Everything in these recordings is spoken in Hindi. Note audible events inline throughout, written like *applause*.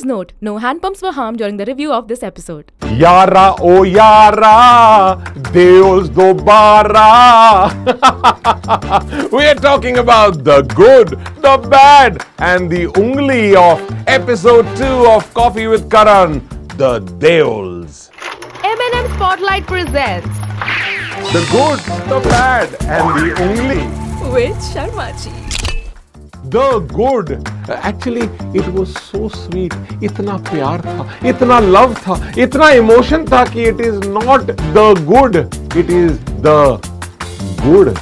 Please note, no hand pumps were harmed during the review of this episode. Yara, oh Yara, Deus dobara. *laughs* We are talking about the good, the bad, and the ungli of episode 2 of Coffee with Karan, the Deus. M&M Spotlight presents The good, the bad, and the ungli. With Sharmachi. The good. Actually, it was so sweet. इतना प्यार था, इतना लव था, इतना इमोशन था कि it is not the good it is the good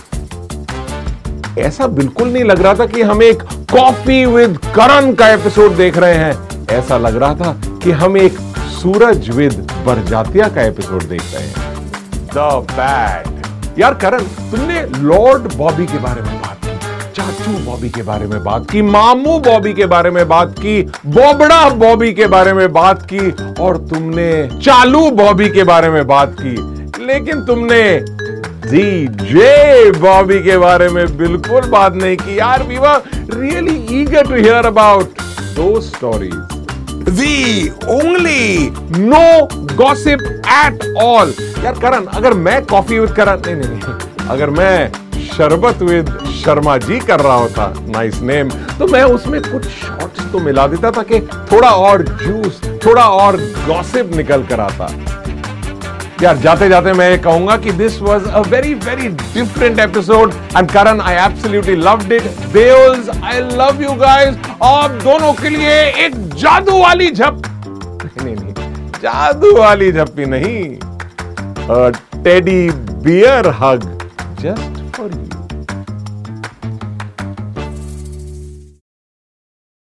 ऐसा बिल्कुल नहीं लग रहा था कि हम एक कॉफ़ी विद करण का एपिसोड देख रहे हैं। ऐसा लग रहा था कि हम एक सूरज विद बरजातिया का एपिसोड देख रहे हैं। द बैड यार करण तुमने लॉर्ड बॉबी के बारे में बात चाचू बॉबी के बारे में बात की, मामू बॉबी के बारे में बात की, बोबड़ा बॉबी के बारे में बात की, और तुमने चालू बॉबी के बारे में बात की। लेकिन तुमने डीजे बॉबी के बारे में बिल्कुल बात नहीं की। यार we were really eager to hear about दो stories The only no gossip at all. यार, करण, अगर मैं कॉफ़ी विद करण नहीं नहीं, अगर मैं शरबत विद शर्मा जी कर रहा होता नाइस नेम तो मैं उसमें कुछ शॉट्स तो मिला देता ताकि थोड़ा और जूस थोड़ा और गॉसिप निकल कर आता। यार जाते जाते मैं ये कहूँगा कि this was a very very different episode and Karan I absolutely loved it Bells I love you guys आप दोनों के लिए एक जादू वाली झप। नहीं नहीं जादू वाली झप्पी नहीं। टेडी बियर हग जस्ट